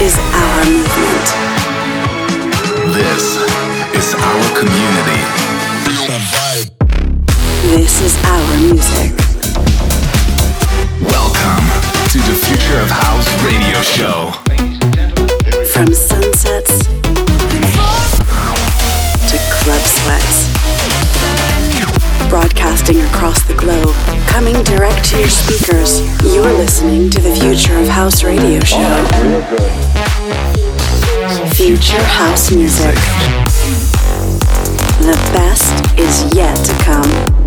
is our movement. This is our community. This is our music. Welcome to the Future of House radio show. From sunsets to club sweats. Broadcasting across the globe, coming direct to your speakers, you're listening to the Future of House radio show. Future House Music. The best is yet to come.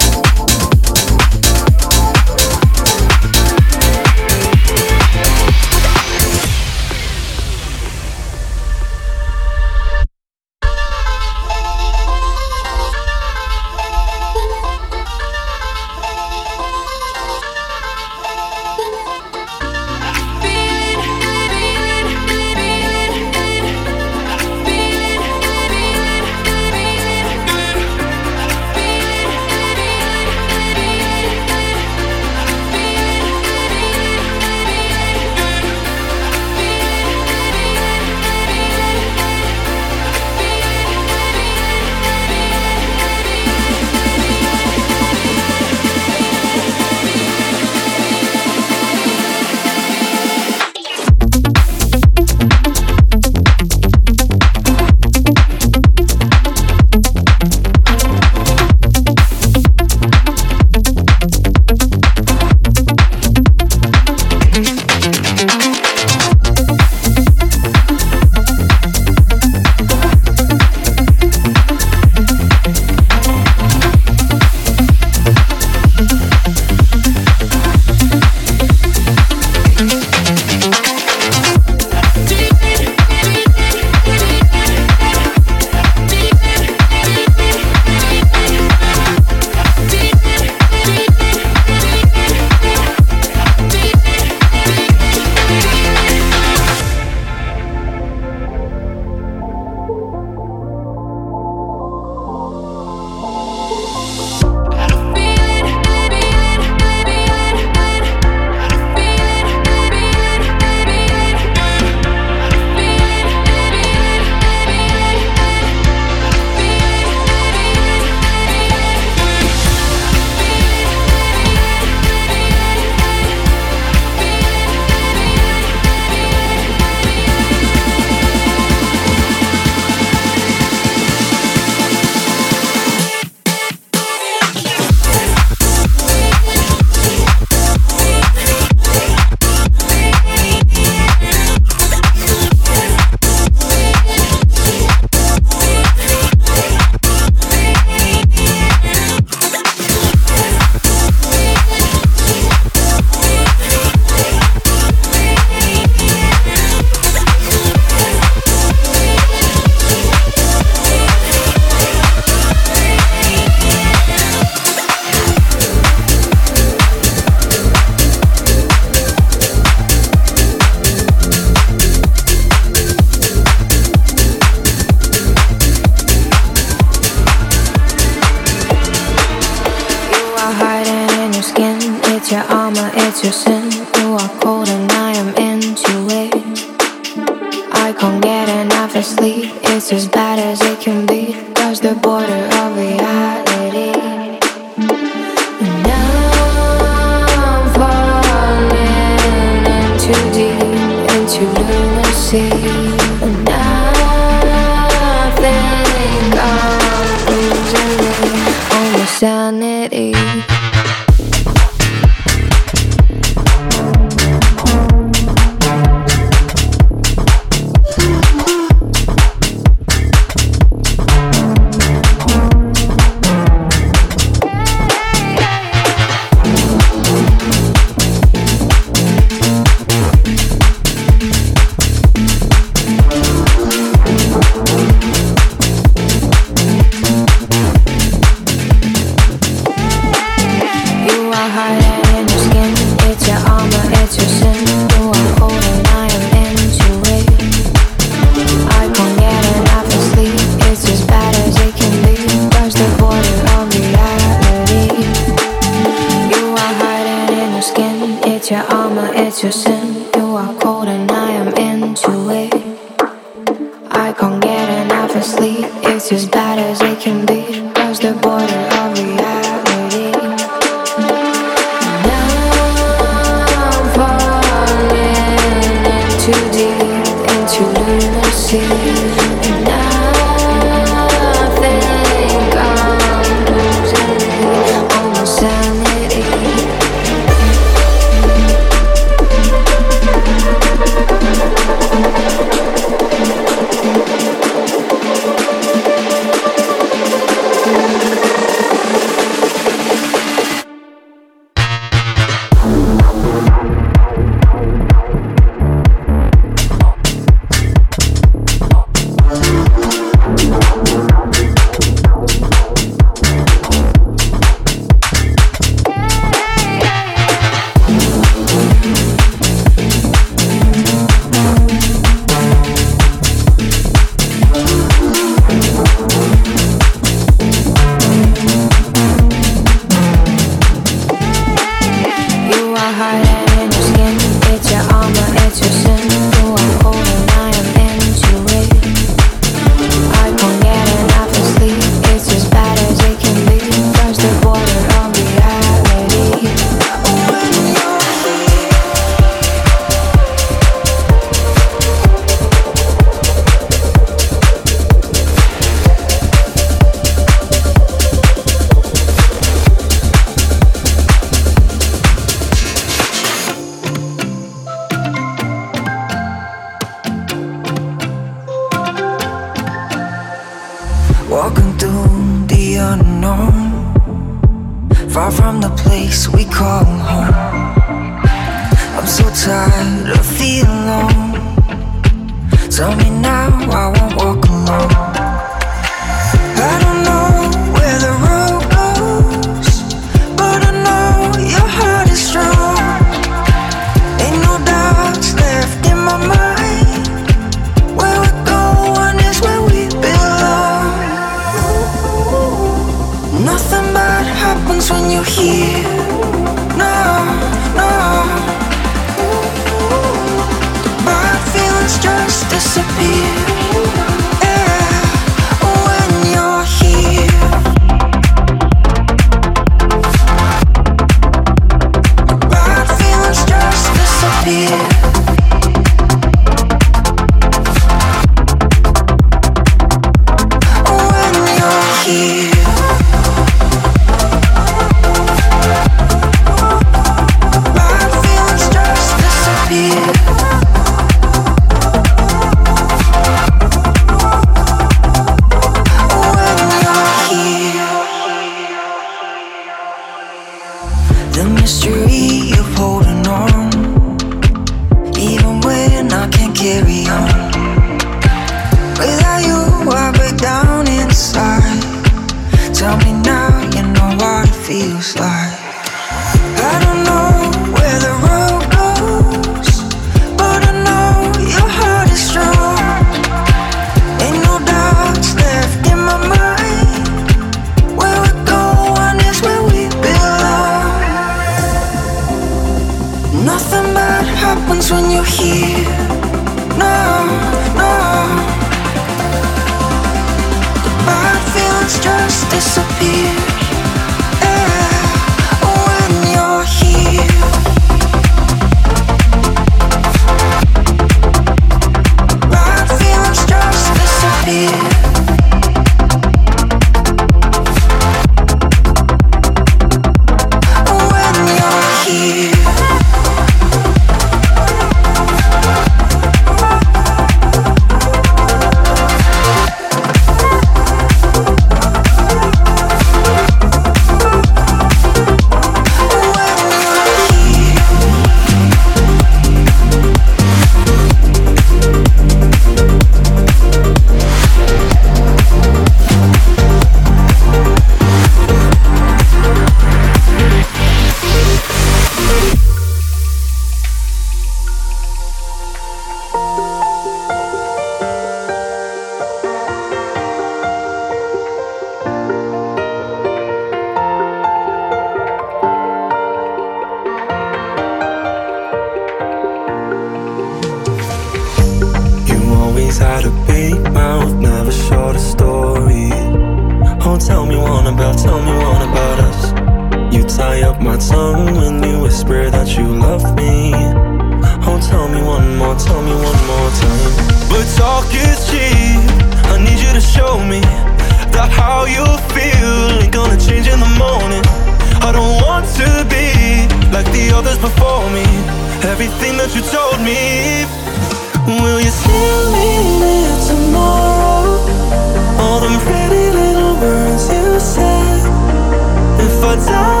All them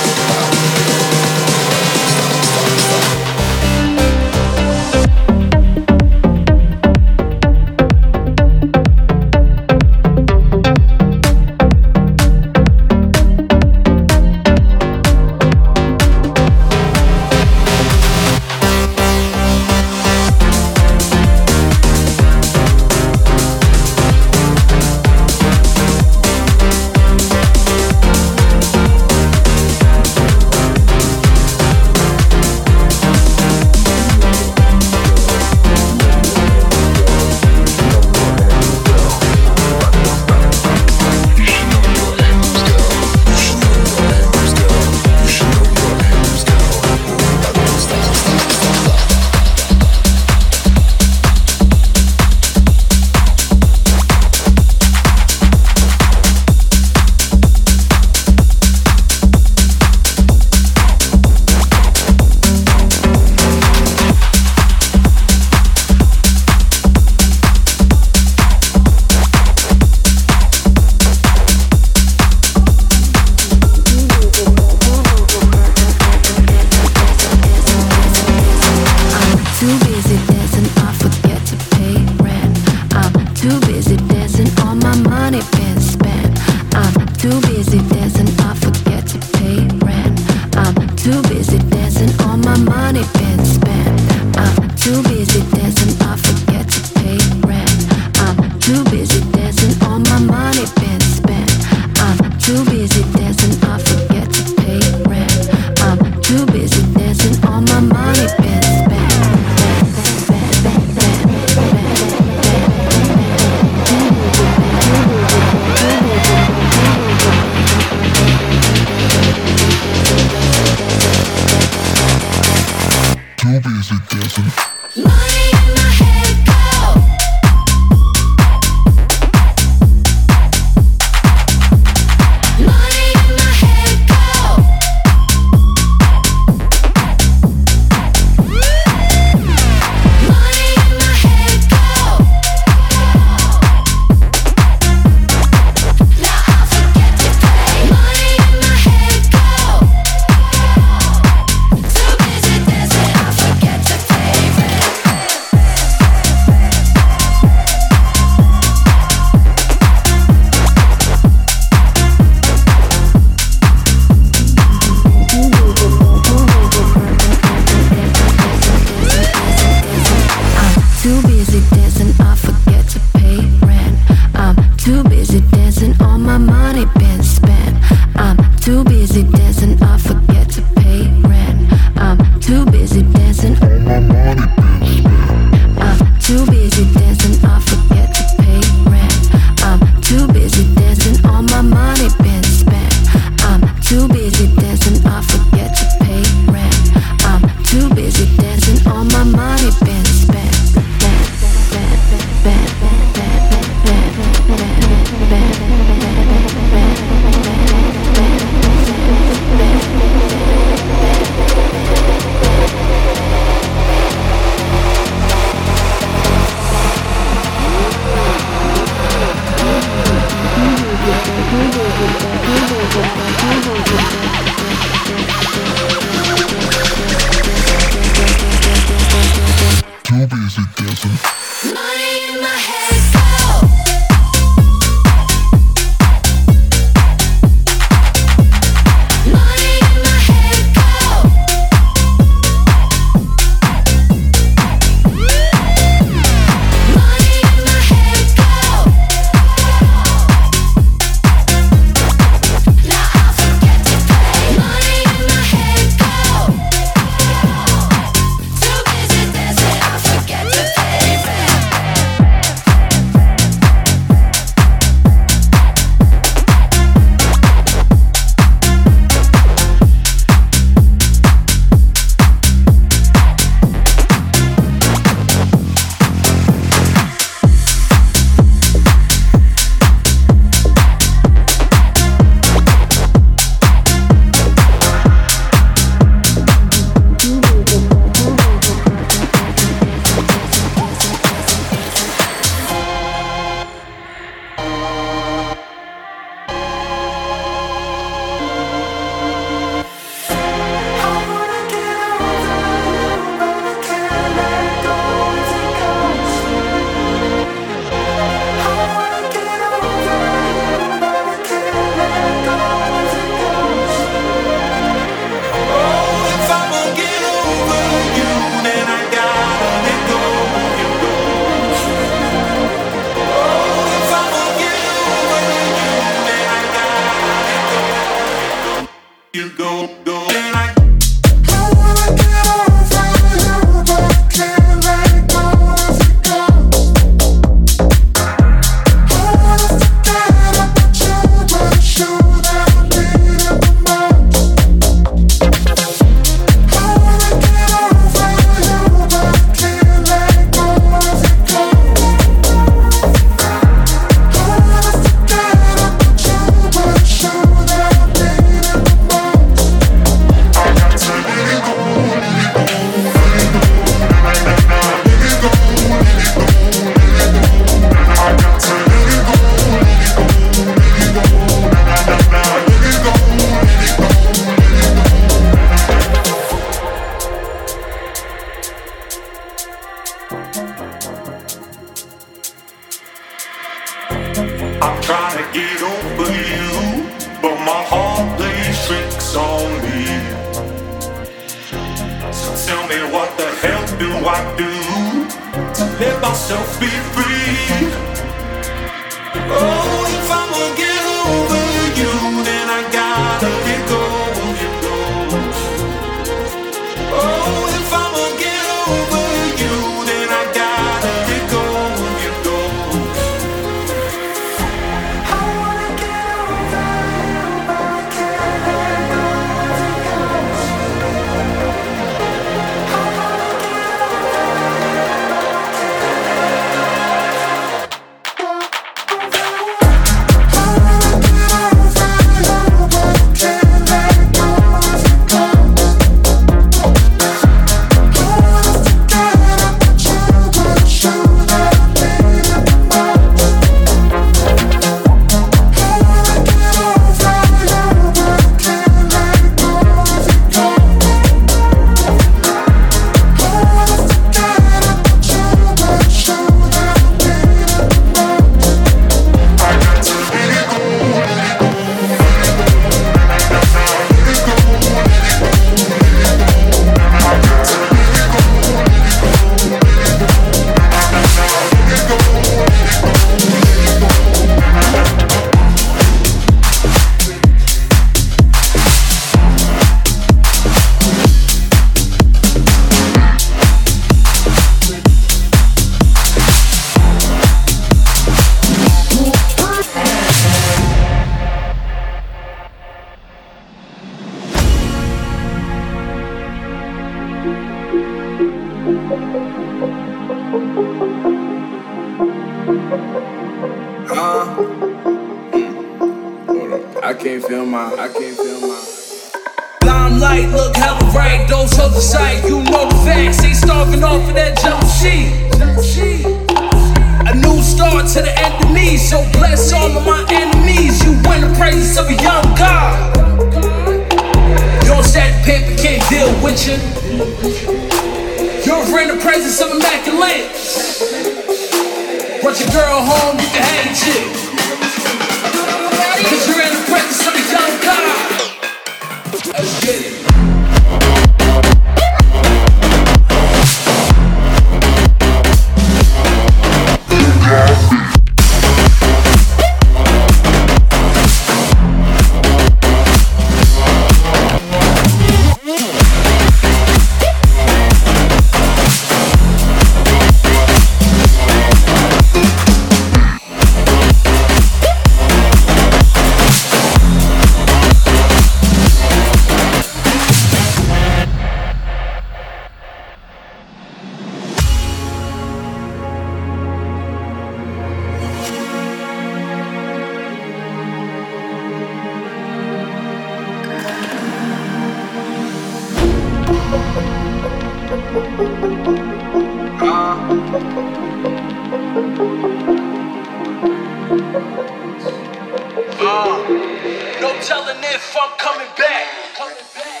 If I'm back. Coming back.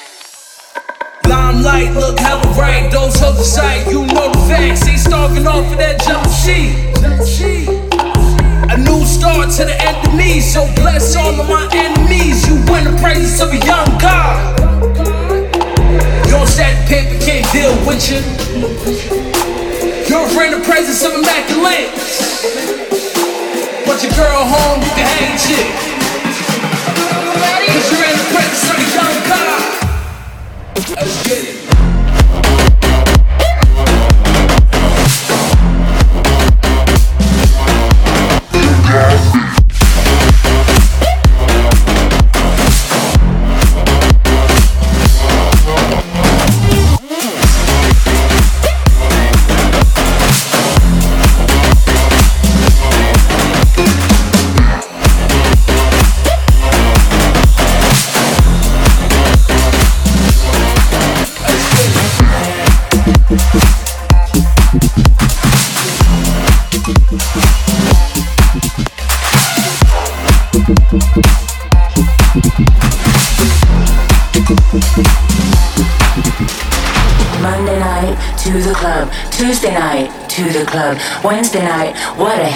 Limelight, look how right. Those Those the sight, you know the facts. Ain't starving off of that jump sheet. A new start to the end of me. So bless all of my enemies. You win the praises of a young God. Your stack paper can't deal with you. You're afraid of the presence of immaculate. But your girl home, you can hang shit. Cause you're in the presence of Shankar. Let's get it.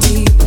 deep.